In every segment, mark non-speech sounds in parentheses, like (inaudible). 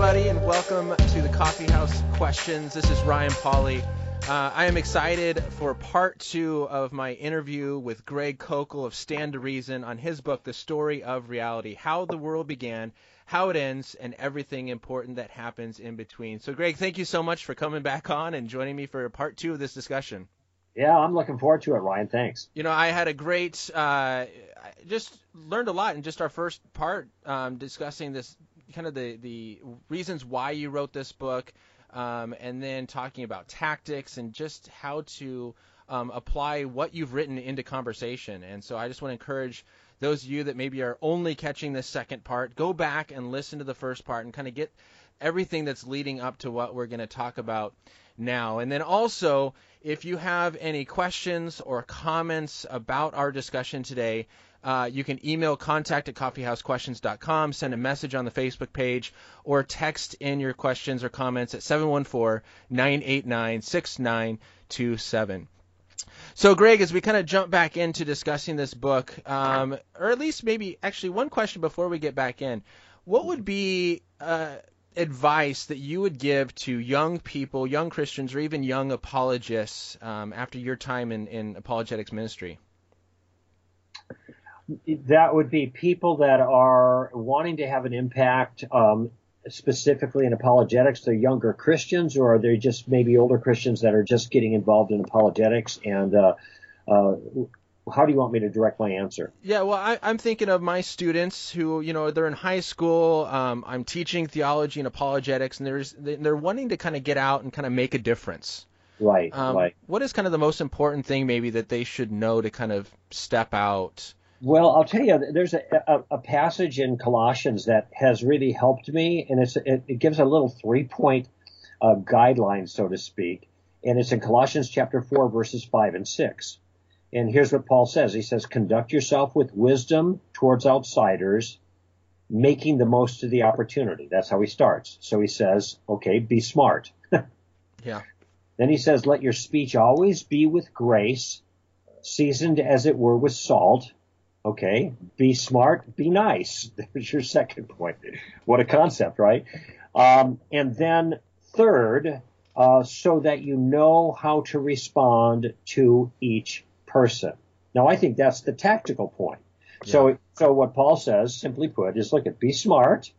everybody, and welcome to the Coffee House Questions. This is Ryan Pauly. Uh, I am excited for part two of my interview with Greg Koukl of Stand to Reason on his book, The Story of Reality How the World Began, How It Ends, and Everything Important That Happens in Between. So, Greg, thank you so much for coming back on and joining me for part two of this discussion. Yeah, I'm looking forward to it, Ryan. Thanks. You know, I had a great, uh, just learned a lot in just our first part um, discussing this kind of the, the reasons why you wrote this book, um, and then talking about tactics and just how to um, apply what you've written into conversation. And so I just want to encourage those of you that maybe are only catching this second part, go back and listen to the first part and kind of get everything that's leading up to what we're going to talk about now. And then also, if you have any questions or comments about our discussion today, uh, you can email contact at coffeehousequestions.com, send a message on the Facebook page, or text in your questions or comments at 714 989 6927. So, Greg, as we kind of jump back into discussing this book, um, or at least maybe actually one question before we get back in, what would be uh, advice that you would give to young people, young Christians, or even young apologists um, after your time in, in apologetics ministry? That would be people that are wanting to have an impact, um, specifically in apologetics. They're younger Christians, or are they just maybe older Christians that are just getting involved in apologetics? And uh, uh, how do you want me to direct my answer? Yeah, well, I, am thinking of my students who, you know, they're in high school. Um, I'm teaching theology and apologetics, and there's they're wanting to kind of get out and kind of make a difference. Right. Um, right. What is kind of the most important thing maybe that they should know to kind of step out? Well, I'll tell you, there's a, a, a, passage in Colossians that has really helped me, and it's it, it gives a little three point uh, guideline, so to speak, and it's in Colossians chapter four, verses five and six. And here's what Paul says: He says, "Conduct yourself with wisdom towards outsiders, making the most of the opportunity." That's how he starts. So he says, "Okay, be smart." (laughs) yeah. Then he says, "Let your speech always be with grace." seasoned as it were with salt, Okay, be smart, be nice. (laughs) There's your second point. What a concept, right? Um, and then third, uh, so that you know how to respond to each person. Now, I think that's the tactical point. Yeah. So, so what Paul says, simply put, is look at be smart,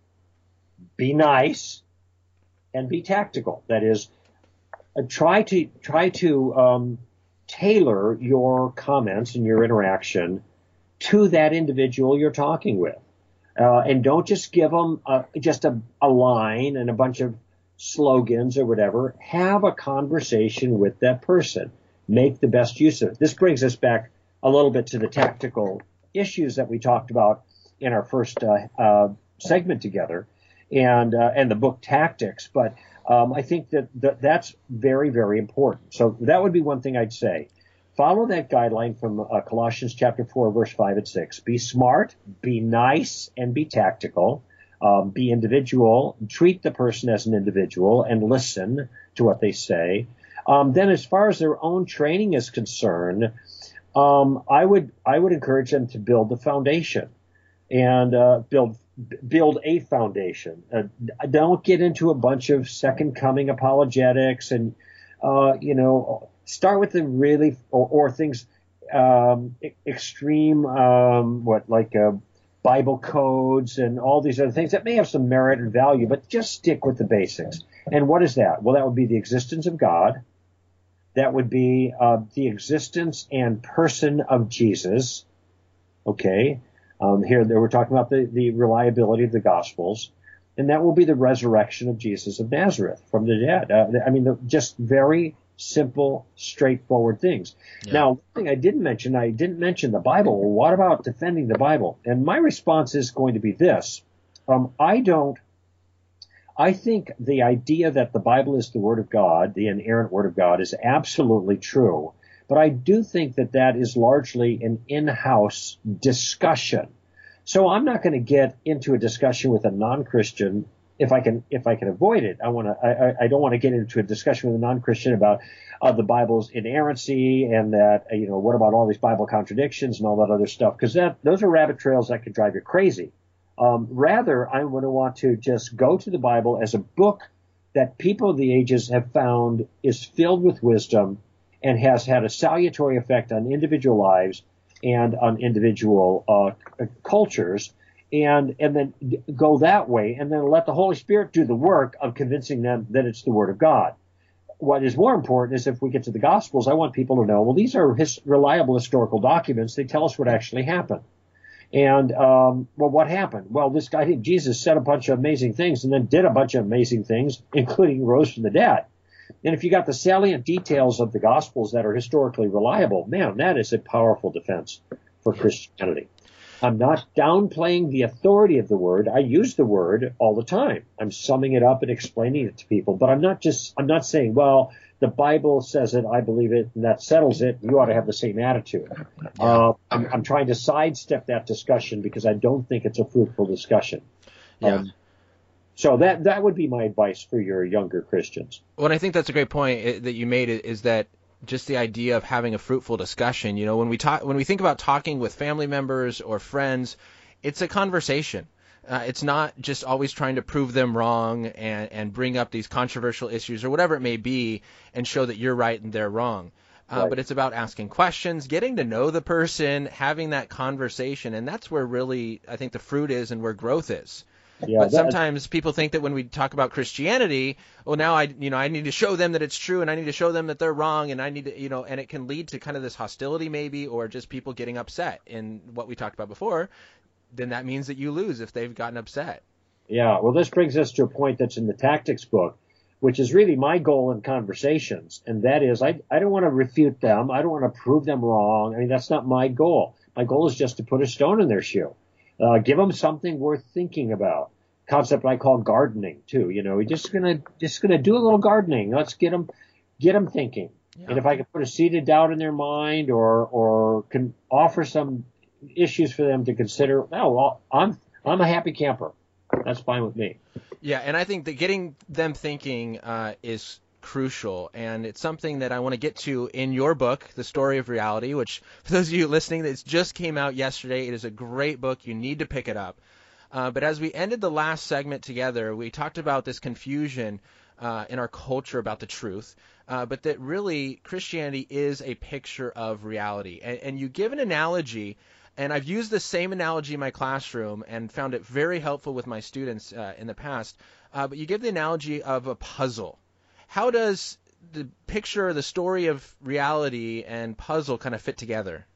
be nice, and be tactical. That is, uh, try to try to um, tailor your comments and your interaction to that individual you're talking with. Uh, and don't just give them a, just a, a line and a bunch of slogans or whatever. Have a conversation with that person. Make the best use of it. This brings us back a little bit to the tactical issues that we talked about in our first uh, uh, segment together, and uh, and the book Tactics. But um, I think that, that that's very very important. So that would be one thing I'd say follow that guideline from uh, Colossians chapter 4, verse 5 and 6. Be smart, be nice, and be tactical. Um, be individual, treat the person as an individual, and listen to what they say. Um, then, as far as their own training is concerned, um, I would I would encourage them to build the foundation and uh, build build a foundation. Uh, don't get into a bunch of second coming apologetics and uh, you know start with the really or, or things um, extreme um, what like uh, Bible codes and all these other things that may have some merit and value, but just stick with the basics. And what is that? Well, that would be the existence of God. That would be uh, the existence and person of Jesus. Okay. Um, here, we're talking about the, the reliability of the Gospels and that will be the resurrection of Jesus of Nazareth from the dead. Uh, I mean, the, just very simple, straightforward things. Yeah. Now, one thing I didn't mention, I didn't mention the Bible. Well, what about defending the Bible? And my response is going to be this. Um, I don't, I think the idea that the Bible is the Word of God, the inerrant Word of God, is absolutely true. But I do think that that is largely an in-house discussion. So I'm not going to get into a discussion with a non-Christian if I can if I can avoid it, I want to I, I don't want to get into a discussion with a non-Christian about uh, the Bible's inerrancy and that you know what about all these Bible contradictions and all that other stuff because that those are rabbit trails that could drive you crazy. Um, rather, I'm going to want to just go to the Bible as a book that people of the ages have found is filled with wisdom and has had a salutary effect on individual lives and on individual uh, cultures and and then go that way and then let the Holy Spirit do the work of convincing them that it's the Word of God. What is more important is if we get to the Gospels, I want people to know, well, these are his, reliable historical documents. They tell us what actually happened. And um, well, what happened? Well, this guy Jesus said a bunch of amazing things and then did a bunch of amazing things, including rose from the dead. And if you got the salient details of the Gospels that are historically reliable, man, that is a powerful defense for Christianity. I'm not downplaying the authority of the word. I use the word all the time. I'm summing it up and explaining it to people, but I'm not just, I'm not saying, well, the Bible says it, I believe it, and that settles it. You ought to have the same attitude. Yeah. Uh, I'm, I'm, trying to sidestep that discussion because I don't think it's a fruitful discussion. Yeah. Um, so that that would be my advice for your younger Christians. Well, I think that's a great point eh, that you made. Is that just the idea of having a fruitful discussion? You know, when we talk, when we think about talking with family members or friends, it's a conversation. Uh, it's not just always trying to prove them wrong and, and bring up these controversial issues or whatever it may be and show that you're right and they're wrong. Uh, right. But it's about asking questions, getting to know the person, having that conversation, and that's where really I think the fruit is and where growth is. Yeah, but sometimes people think that when we talk about Christianity, well, now I, you know, I need to show them that it's true, and I need to show them that they're wrong, and I need to, you know, and it can lead to kind of this hostility maybe, or just people getting upset. In what we talked about before, then that means that you lose if they've gotten upset. Yeah. Well, this brings us to a point that's in the tactics book, which is really my goal in conversations, and that is I, I don't want to refute them, I don't want to prove them wrong. I mean, that's not my goal. My goal is just to put a stone in their shoe. Uh, give them something worth thinking about. Concept I call gardening too. You know, we're just gonna just gonna do a little gardening. Let's get them get them thinking. Yeah. And if I can put a seed of doubt in their mind, or or can offer some issues for them to consider, oh, well, I'm I'm a happy camper. That's fine with me. Yeah, and I think that getting them thinking uh, is crucial, and it's something that I want to get to in your book, The Story of Reality, which for those of you listening, it just came out yesterday. It is a great book. You need to pick it up. Uh, but as we ended the last segment together, we talked about this confusion uh, in our culture about the truth, uh, but that really Christianity is a picture of reality. And, and, you give an analogy, and I've used the same analogy in my classroom and found it very helpful with my students uh, in the past. Uh, but you give the analogy of a puzzle how does the picture, the story of reality and puzzle kind of fit together?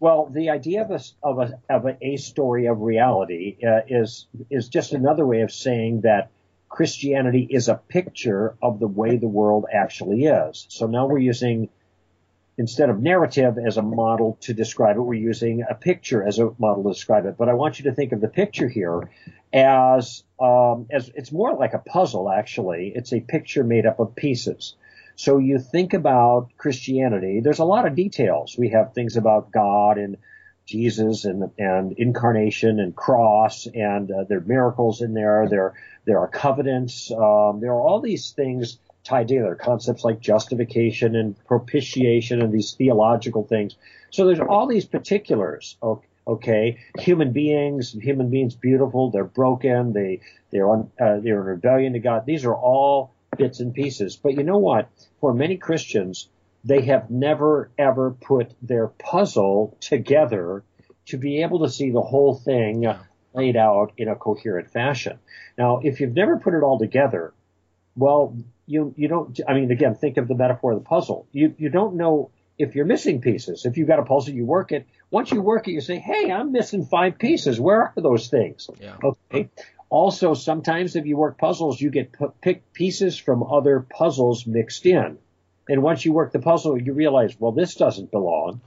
Well, the idea of a of a, of a, a story of reality uh, is is just another way of saying that Christianity is a picture of the way the world actually is. So now we're using instead of narrative as a model to describe it, we're using a picture as a model to describe it. But I want you to think of the picture here as, um, as it's more like a puzzle, actually. It's a picture made up of pieces. So you think about Christianity, there's a lot of details. We have things about God and Jesus and, and incarnation and cross and uh, there are miracles in there. There, there are covenants. Um, there are all these things tied together, concepts like justification and propitiation and these theological things. So there's all these particulars. Okay, human beings, human beings, beautiful. They're broken. They they're on uh, they're in rebellion to God. These are all bits and pieces. But you know what? For many Christians, they have never ever put their puzzle together to be able to see the whole thing laid out in a coherent fashion. Now, if you've never put it all together, well, you you don't. I mean, again, think of the metaphor of the puzzle. You you don't know if you're missing pieces. If you've got a puzzle, you work it. Once you work it, you say, "Hey, I'm missing five pieces. Where are those things?" Yeah. Okay. Also, sometimes if you work puzzles, you get pick pieces from other puzzles mixed in. And once you work the puzzle, you realize, well, this doesn't belong.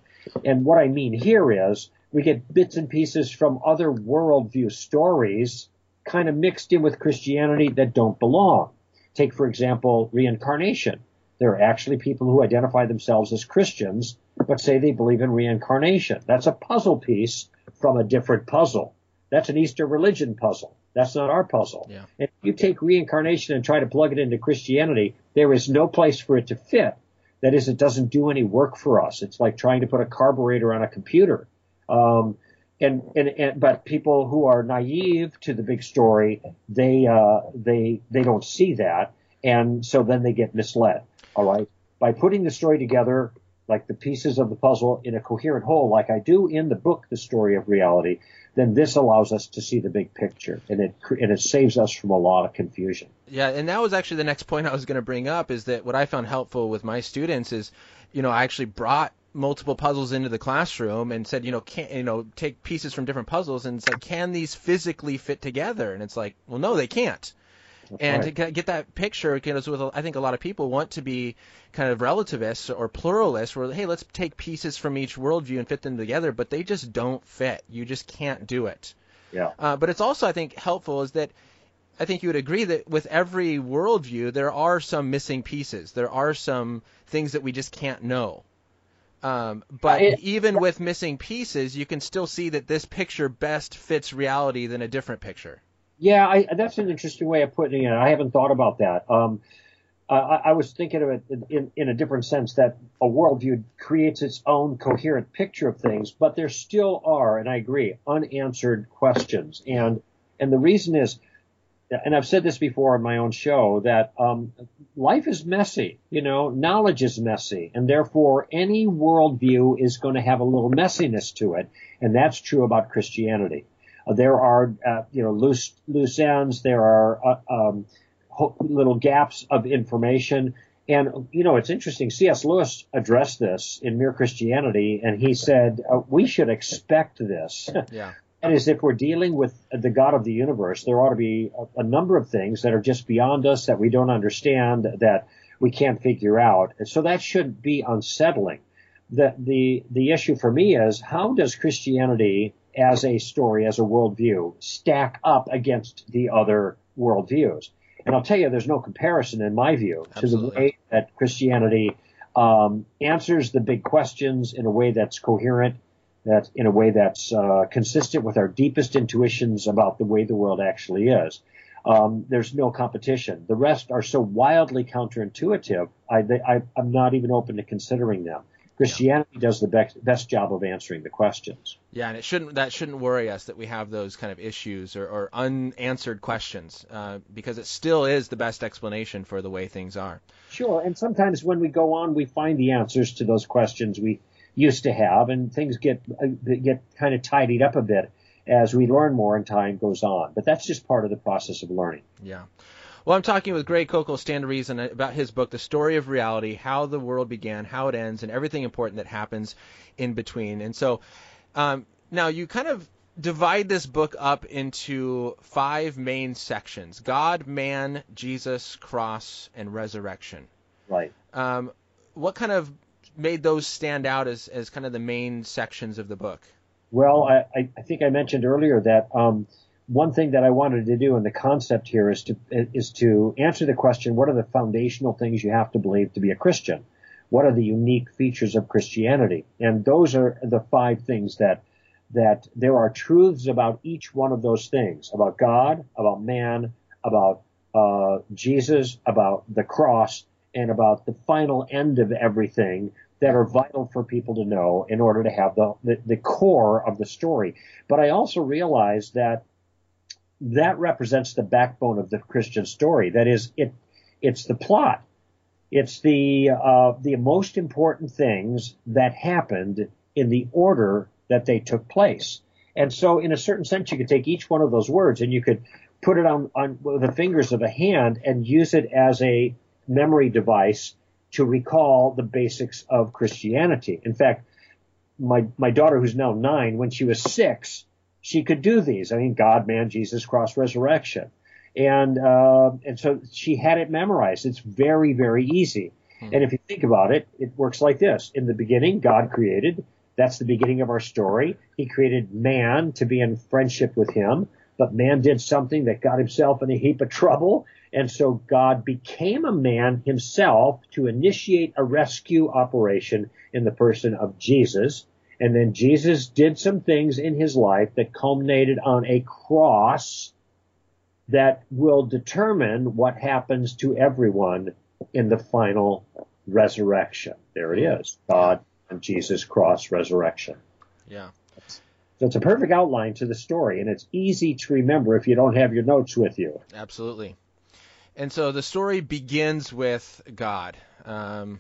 And what I mean here is we get bits and pieces from other worldview stories kind of mixed in with Christianity that don't belong. Take, for example, reincarnation. There are actually people who identify themselves as Christians, but say they believe in reincarnation. That's a puzzle piece from a different puzzle. That's an Easter religion puzzle. That's not our puzzle. Yeah. And if you take reincarnation and try to plug it into Christianity, there is no place for it to fit. That is, it doesn't do any work for us. It's like trying to put a carburetor on a computer. Um, and, and, and but people who are naive to the big story, they uh, they they don't see that, and so then they get misled. All right, by putting the story together like the pieces of the puzzle in a coherent whole, like I do in the book, The Story of Reality, then this allows us to see the big picture, and it and it saves us from a lot of confusion. Yeah, and that was actually the next point I was going to bring up is that what I found helpful with my students is, you know, I actually brought multiple puzzles into the classroom and said, you know, can you know take pieces from different puzzles and it's like, can these physically fit together? And it's like, well, no, they can't. That's and right. to get that picture, because with I think a lot of people want to be kind of relativists or pluralists, where hey, let's take pieces from each worldview and fit them together, but they just don't fit. You just can't do it. Yeah. Uh, but it's also I think helpful is that I think you would agree that with every worldview there are some missing pieces. There are some things that we just can't know. Um, but it, even with missing pieces, you can still see that this picture best fits reality than a different picture. Yeah, I, that's an interesting way of putting it. I haven't thought about that. Um, I, I, was thinking of it in, in, a different sense that a worldview creates its own coherent picture of things, but there still are, and I agree, unanswered questions. And and the reason is, and I've said this before on my own show, that um, life is messy. You know, knowledge is messy, and therefore any worldview is going to have a little messiness to it, and that's true about Christianity. Uh, there are, uh, you know, loose loose ends. There are uh, um, little gaps of information. And you know, it's interesting. C.S. Lewis addressed this in Mere Christianity, and he said uh, we should expect this. Yeah. As if we're dealing with the God of the universe, there ought to be a, a number of things that are just beyond us that we don't understand that we can't figure out. And so that should be unsettling. The the the issue for me is how does Christianity as a story, as a worldview, stack up against the other worldviews. And I'll tell you, there's no comparison in my view Absolutely. to the way that Christianity um, answers the big questions in a way that's coherent, that in a way that's uh, consistent with our deepest intuitions about the way the world actually is. Um, there's no competition. The rest are so wildly counterintuitive. I, I, I'm not even open to considering them. Christianity does the best, best job of answering the questions. Yeah, and it shouldn't that shouldn't worry us that we have those kind of issues or, or unanswered questions uh, because it still is the best explanation for the way things are. Sure, and sometimes when we go on, we find the answers to those questions we used to have, and things get uh, get kind of tidied up a bit as we learn more and time goes on. But that's just part of the process of learning. Yeah. Well, I'm talking with Greg Koukl, Stand to Reason, about his book, The Story of Reality, how the world began, how it ends, and everything important that happens in between. And so um, now you kind of divide this book up into five main sections God, man, Jesus, cross, and resurrection. Right. Um, what kind of made those stand out as, as kind of the main sections of the book? Well, I, I think I mentioned earlier that um, one thing that I wanted to do in the concept here is to is to answer the question: What are the foundational things you have to believe to be a Christian? What are the unique features of Christianity? And those are the five things that that there are truths about each one of those things: about God, about man, about uh, Jesus, about the cross, and about the final end of everything that are vital for people to know in order to have the, the, the core of the story. But I also realize that that represents the backbone of the Christian story. That is, it it's the plot. It's the uh, the most important things that happened in the order that they took place. And so, in a certain sense, you could take each one of those words and you could put it on, on the fingers of a hand and use it as a memory device to recall the basics of Christianity. In fact, my my daughter, who's now nine, when she was six, she could do these. I mean, God, man, Jesus, cross, resurrection. And, uh, and so she had it memorized. It's very, very easy. Hmm. And if you think about it, it works like this. In the beginning, God created. That's the beginning of our story. He created man to be in friendship with him, but man did something that got himself in a heap of trouble. And so God became a man himself to initiate a rescue operation in the person of Jesus. And then Jesus did some things in his life that culminated on a cross that will determine what happens to everyone in the final resurrection. There it is. God and Jesus cross resurrection. Yeah. So it's a perfect outline to the story, and it's easy to remember if you don't have your notes with you. Absolutely. And so the story begins with God. Um,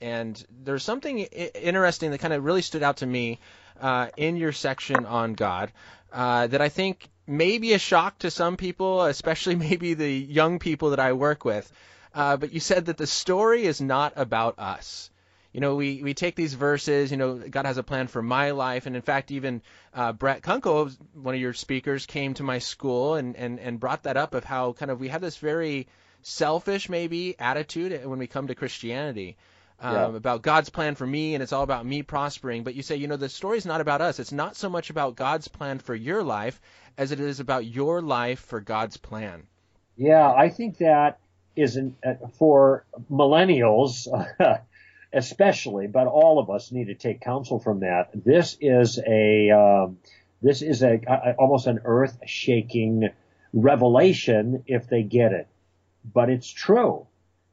and there's something interesting that kind of really stood out to me uh, in your section on God uh, that I think may be a shock to some people, especially (laughs) maybe the young people that I work with. Uh, but you said that the story is not about us. You know, we, we take these verses, you know, God has a plan for my life. And in fact, even uh, Brett Kunkle, one of your speakers, came to my school and, and, and brought that up of how kind of we have this very selfish, maybe, attitude when we come to Christianity. Um, Yeah. about God's plan for me, and it's all about me prospering. But you say, you know, the story's not about us. It's not so much about God's plan for your life as it is about your life for God's plan. Yeah, I think that is an, uh, for millennials, (laughs) especially, but all of us need to take counsel from that. This is a um, this is a, a almost an earth shaking revelation if they get it, but it's true.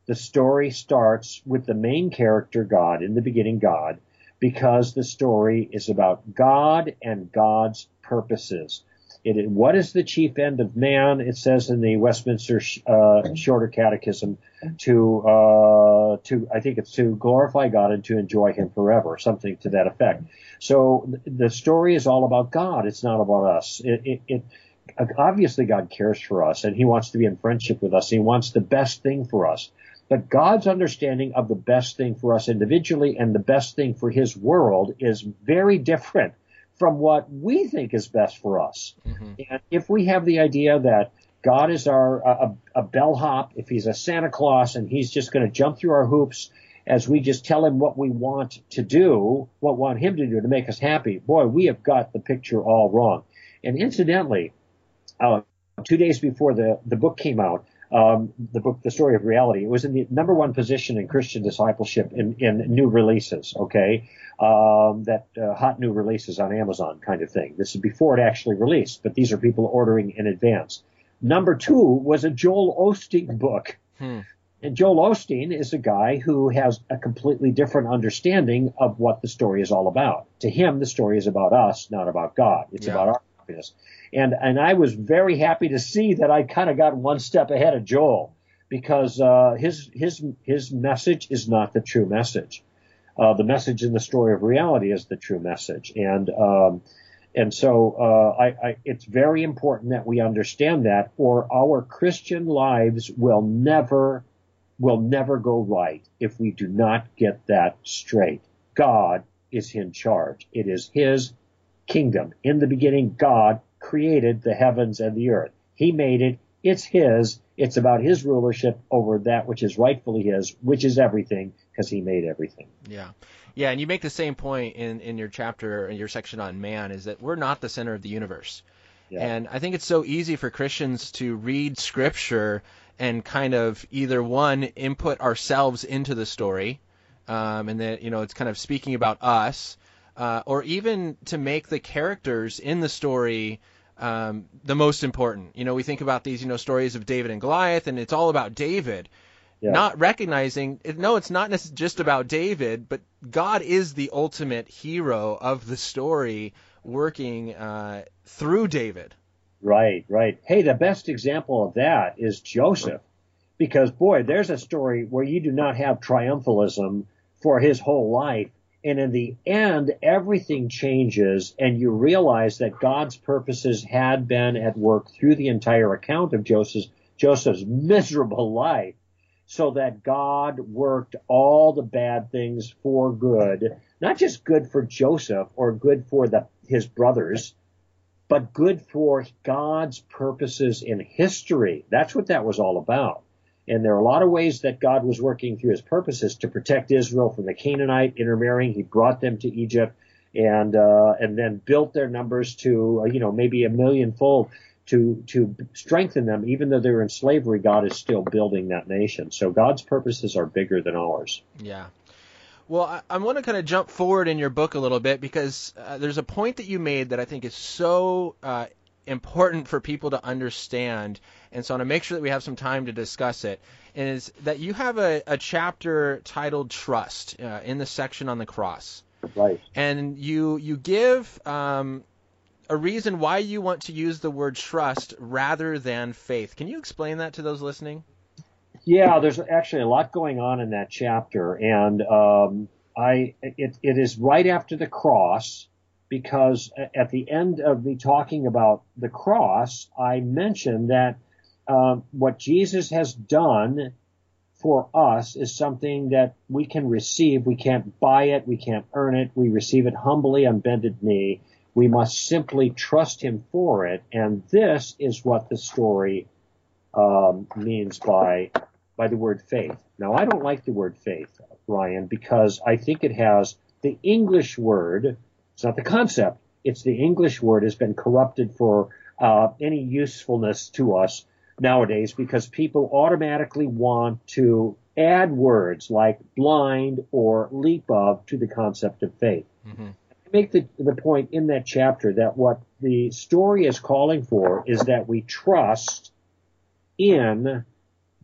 The story starts with the main character, God, in the beginning, God, because the story is about God and God's purposes. What is the chief end of man? It says in the Westminster uh, Shorter Catechism to uh, to I think it's to glorify God and to enjoy Him forever, something to that effect. So the story is all about God. It's not about us. It, it, it obviously God cares for us and He wants to be in friendship with us. He wants the best thing for us. But God's understanding of the best thing for us individually and the best thing for His world is very different from what we think is best for us. Mm-hmm. And if we have the idea that God is our a, a bellhop, if He's a Santa Claus and He's just going to jump through our hoops as we just tell Him what we want to do, what we want Him to do to make us happy, boy, we have got the picture all wrong. And incidentally, uh, two days before the the book came out, um, the book, The Story of Reality. It was in the number one position in Christian discipleship in, in new releases, okay? Um, that uh, hot new releases on Amazon kind of thing. This is before it actually released, but these are people ordering in advance. Number two was a Joel Osteen book. Hmm. And Joel Osteen is a guy who has a completely different understanding of what the story is all about. To him, the story is about us, not about God. It's Yeah. about our happiness. And and I was very happy to see that I kind of got one step ahead of Joel because uh, his his his message is not the true message. Uh, the message in the story of reality is the true message, and um, and so uh, I, I, it's very important that we understand that, or our Christian lives will never will never go right if we do not get that straight. God is in charge. It is His kingdom. In the beginning, God created the heavens and the earth. He made it. It's His. It's about His rulership over that which is rightfully His, which is everything, because He made everything. Yeah. Yeah, and you make the same point in, in your chapter, in your section on man, is that we're not the center of the universe. Yeah. And I think it's so easy for Christians to read scripture and kind of either one input ourselves into the story, um, and that you know it's kind of speaking about us, uh, or even to make the characters in the story um, the most important. You know, we think about these you know stories of David and Goliath, and it's all about David. Yeah. Not recognizing, no, it's not just about David, but God is the ultimate hero of the story, working uh, through David. Right, right. Hey, the best example of that is Joseph. Because boy, there's a story where you do not have triumphalism for his whole life. And in the end, everything changes and you realize that God's purposes had been at work through the entire account of Joseph's, Joseph's miserable life so that God worked all the bad things for good, not just good for Joseph or good for the, his brothers, but good for God's purposes in history. That's what that was all about. And there are a lot of ways that God was working through his purposes to protect Israel from the Canaanite intermarrying. He brought them to Egypt and, uh, and then built their numbers to, uh, you know, maybe a million fold to, to strengthen them. Even though they were in slavery, God is still building that nation. So God's purposes are bigger than ours. Yeah. Well, I, I want to kind of jump forward in your book a little bit because uh, there's a point that you made that I think is so uh, important for people to understand, and so I want to make sure that we have some time to discuss it, is that you have a, a chapter titled "Trust" uh, in the section on the cross, Right. and you you give um, a reason why you want to use the word trust rather than faith. Can you explain that to those listening? Yeah, there's actually a lot going on in that chapter, and um, I it, it is right after the cross because at the end of me talking about the cross, I mentioned that uh, what Jesus has done for us is something that we can receive. We can't buy it. We can't earn it. We receive it humbly on bended knee. We must simply trust him for it. And this is what the story um, means by by the word faith. Now, I don't like the word faith, Ryan, because I think it has the English word. It's not the concept. It's the English word has been corrupted for uh, any usefulness to us nowadays because people automatically want to add words like blind or leap of to the concept of faith. Mm-hmm make the, the point in that chapter that what the story is calling for is that we trust in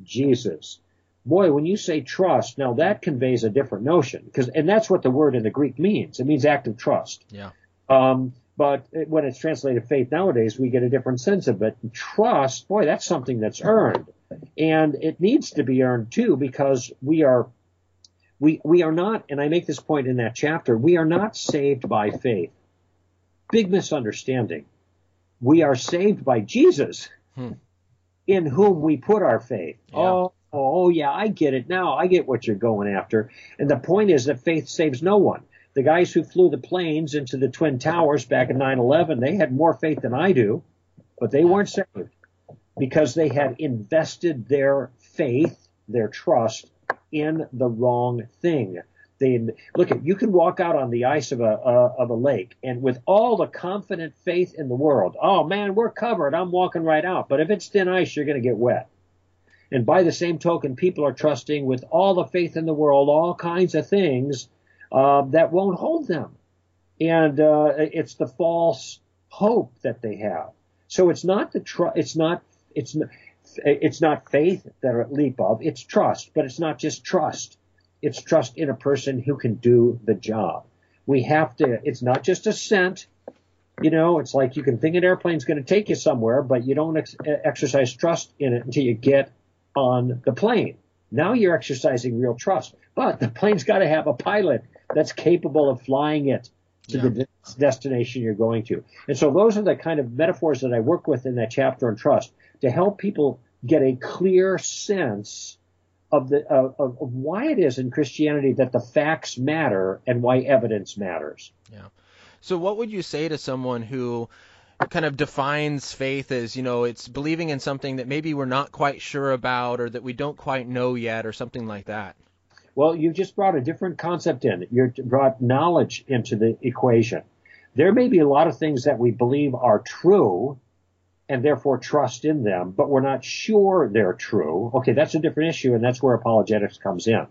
Jesus. Boy, when you say trust, now that conveys a different notion because, and that's what the word in the Greek means. It means active trust. Yeah. Um, but when it's translated faith nowadays, we get a different sense of it. Trust, boy, that's something that's earned. And it needs to be earned too because we are we, we are not, and I make this point in that chapter, we are not saved by faith. Big misunderstanding. We are saved by Jesus, hmm. in whom we put our faith. Yeah. Oh, oh, yeah, I get it now. I get what you're going after. And the point is that faith saves no one. The guys who flew the planes into the Twin Towers back in 9-11, they had more faith than I do, but they weren't saved because they had invested their faith, their trust in the wrong thing. They, look at you can walk out on the ice of a uh, of a lake and with all the confident faith in the world. Oh man, we're covered. I'm walking right out. But if it's thin ice, you're going to get wet. And by the same token, people are trusting with all the faith in the world, all kinds of things uh, that won't hold them. And uh, it's the false hope that they have. So it's not the tr- it's not it's not, it's not faith that are at leap of, it's trust, but it's not just trust. It's trust in a person who can do the job. We have to, it's not just a scent. You know, it's like you can think an airplane's going to take you somewhere, but you don't ex- exercise trust in it until you get on the plane. Now you're exercising real trust, but the plane's got to have a pilot that's capable of flying it to yeah. the destination you're going to. And so those are the kind of metaphors that I work with in that chapter on trust to help people get a clear sense of the of, of, why it is in Christianity that the facts matter and why evidence matters. Yeah. So what would you say to someone who kind of defines faith as, you know, it's believing in something that maybe we're not quite sure about or that we don't quite know yet or something like that? Well, you've just brought a different concept in. You've brought knowledge into the equation. There may be a lot of things that we believe are true and therefore trust in them, but we're not sure they're true. Okay, that's a different issue, and that's where apologetics comes in.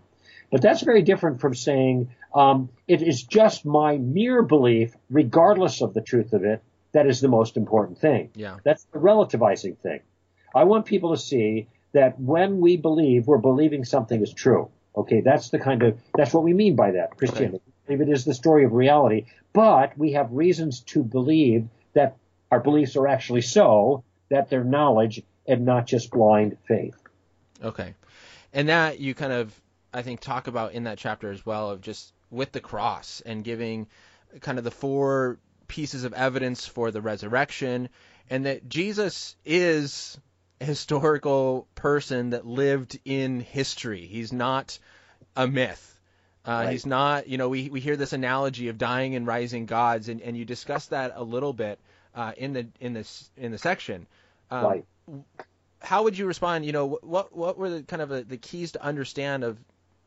But that's very different from saying um, it is just my mere belief, regardless of the truth of it, that is the most important thing. Yeah. That's the relativizing thing. I want people to see that when we believe, we're believing something is true. Okay, that's the kind of that's what we mean by that Christianity. Okay. It is the story of reality, but we have reasons to believe that our beliefs are actually so that they're knowledge and not just blind faith. Okay. And that you kind of, I think, talk about in that chapter as well of just with the cross and giving kind of the four pieces of evidence for the resurrection and that Jesus is historical person that lived in history. He's not a myth. Uh, right. He's not, you know, we, we hear this analogy of dying and rising gods, and, and you discuss that a little bit uh, in the in this in the section. Um, right. How would you respond? You know, what what were the kind of a, the keys to understand of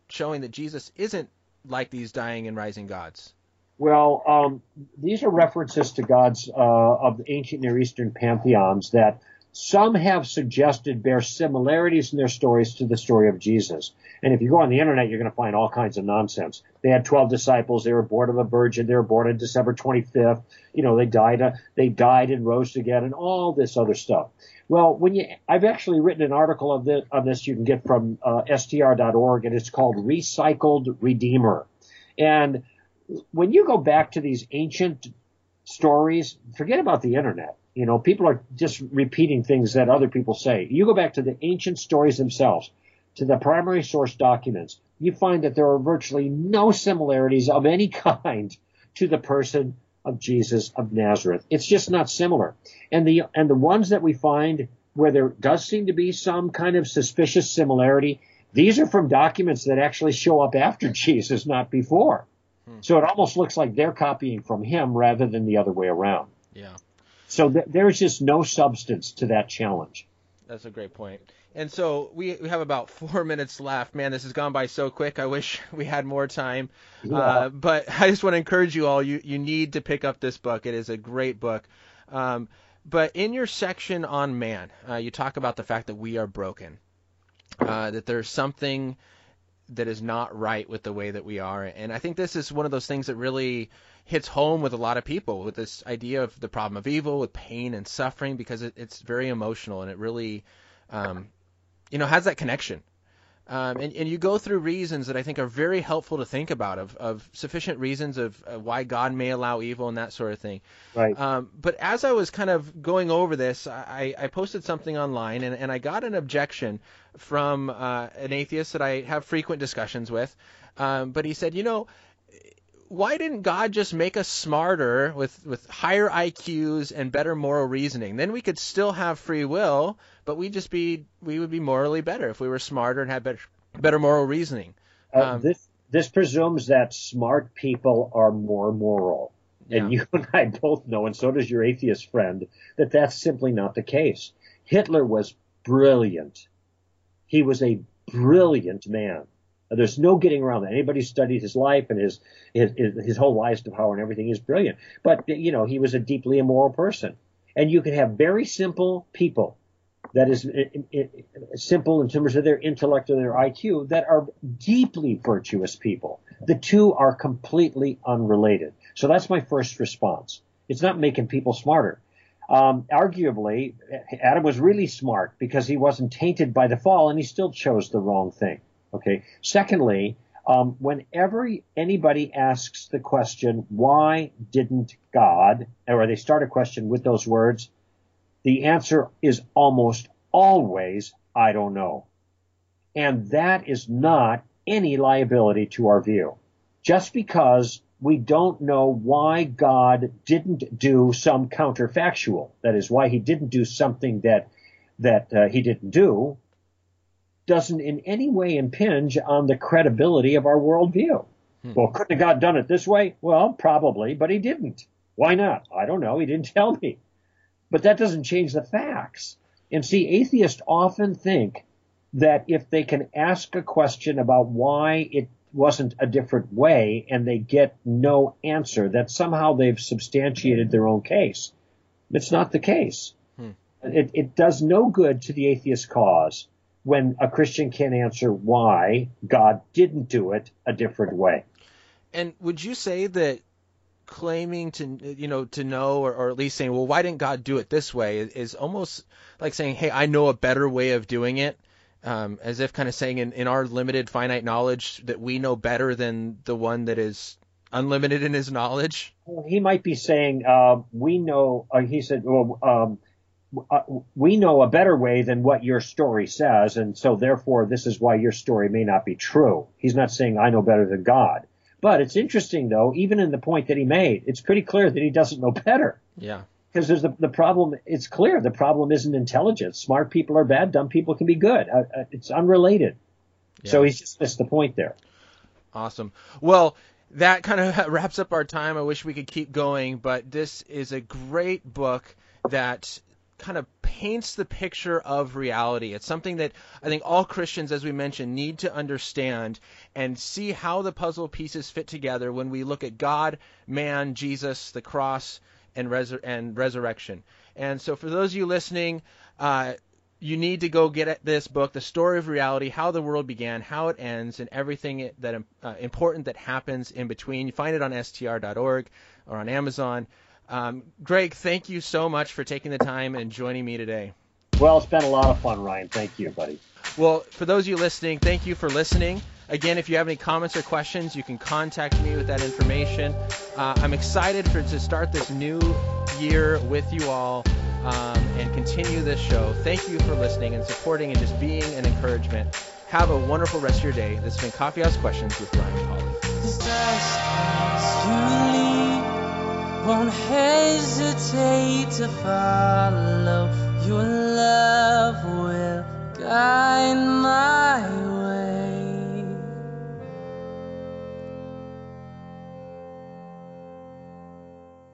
showing that Jesus isn't like these dying and rising gods? Well, um, these are references to gods uh, of the ancient Near Eastern pantheons that some have suggested bear similarities in their stories to the story of Jesus. And if you go on the internet, you're going to find all kinds of nonsense. They had 12 disciples. They were born of a virgin. They were born on December 25th. You know, they died, uh, they died and rose again and all this other stuff. Well, when you, I've actually written an article of this, on this you can get from uh, str.org and it's called Recycled Redeemer. And when you go back to these ancient stories. Forget about the internet. You know, people are just repeating things that other people say. You go back to the ancient stories themselves, to the primary source documents. You find that there are virtually no similarities of any (laughs) kind to the person of Jesus of Nazareth. It's just not similar. And the and the ones that we find where there does seem to be some kind of suspicious similarity, these are from documents that actually show up after (laughs) Jesus, not before. Hmm. So it almost looks like they're copying from him rather than the other way around. Yeah. So th- there's just no substance to that challenge. That's a great point. And so we, we have about four (laughs) minutes left. Man, this has gone by so quick. I wish (laughs) we had more time. Yeah. Uh, but (laughs) I just want to encourage you all. You you need to pick up this book. It is a great book. Um, but in your section on man, uh, you talk about the fact that we are broken, uh, that there's something that is not right with the way that we are. And I think this is one of those things that really hits home with a lot of people with this idea of the problem of evil, with pain and suffering, because it, it's very emotional and it really, um, you know, has that connection. Um, and, and you go through reasons that I think are very helpful to think about of, of sufficient reasons of, of why God may allow evil and that sort of thing. Right. Um, but as I was kind of going over this, I, I posted something online and, and I got an objection from uh, an atheist that I have frequent discussions with. Um, but he said, you know, why didn't God just make us smarter with, with higher IQs and better moral reasoning? Then we could still have free will, but we just be we would be morally better if we were smarter and had better better moral reasoning. Uh, um, this this presumes that smart people are more moral, yeah. and you (laughs) and I both know, and so does your atheist friend, that that's simply not the case. Hitler was brilliant. He was a brilliant man. There's no getting around that. Anybody studied his life and his, his, his whole rise to power and everything is brilliant. But, you know, he was a deeply immoral person. And you can have very simple people that is simple in terms of their intellect and their IQ that are deeply virtuous people. The two are completely unrelated. So that's my first response. It's not making people smarter. Um, arguably, Adam was really smart because he wasn't tainted by the fall and he still chose the wrong thing. Okay. Secondly, um, whenever anybody asks the question, why didn't God, or they start a question with those words, the answer is almost always, I don't know. And that is not any liability to our view. Just because we don't know why God didn't do some counterfactual, that is why he didn't do something that, that uh, he didn't do, doesn't in any way impinge on the credibility of our worldview. Hmm. Well, couldn't God done it this way? Well, probably, but he didn't. Why not? I don't know. He didn't (laughs) tell me. But that doesn't change the facts. And see, atheists often think that if they can ask a question about why it wasn't a different way and they get no answer, that somehow they've substantiated their own case. It's not the case. Hmm. It, it does no good to the atheist cause when a Christian can't answer why God didn't do it a different way. And would you say that claiming to you know to know or, or at least saying well why didn't God do it this way is, is almost like saying hey I know a better way of doing it um, as if kind of saying in, in our limited finite knowledge that we know better than the one that is unlimited in his knowledge. He might be saying uh, we know. Uh, he said, well, um, uh, we know a better way than what your story says, and so therefore this is why your story may not be true. He's not saying I know better than God. But it's interesting though, even in the point that he made, it's pretty clear that he doesn't know better. Yeah. Because there's the, the problem, it's clear the problem isn't intelligence. Smart people are bad, dumb people can be good. Uh, uh, it's unrelated. Yeah. So he's just missed the point there. Awesome. Well, that kind of (laughs) wraps up our time. I wish we could keep going, but this is a great book that kind of paints the picture of reality. It's something that I think all Christians, as we mentioned, need to understand and see how the puzzle pieces fit together when we look at God, man, Jesus, the cross, and, resur- and resurrection. And so, for those of you listening, uh, you need to go get this book, The Story of Reality, How the World Began, How It Ends, and everything that uh, important that happens in between. You find it on str.org or on Amazon. Um, Greg, thank you so much for taking the time and joining me today. Well, it's been a lot of fun, Ryan. Thank you, buddy. Well, for those of you listening, thank you for listening. Again, if you have any comments or questions, you can contact me with that information. Uh, I'm excited for to start this new year with you all um, and continue this show. Thank you for listening and supporting and just being an encouragement. Have a wonderful rest of your day. This has been Coffeehouse Questions with Ryan Pauly won't hesitate to follow. Your love will guide my way.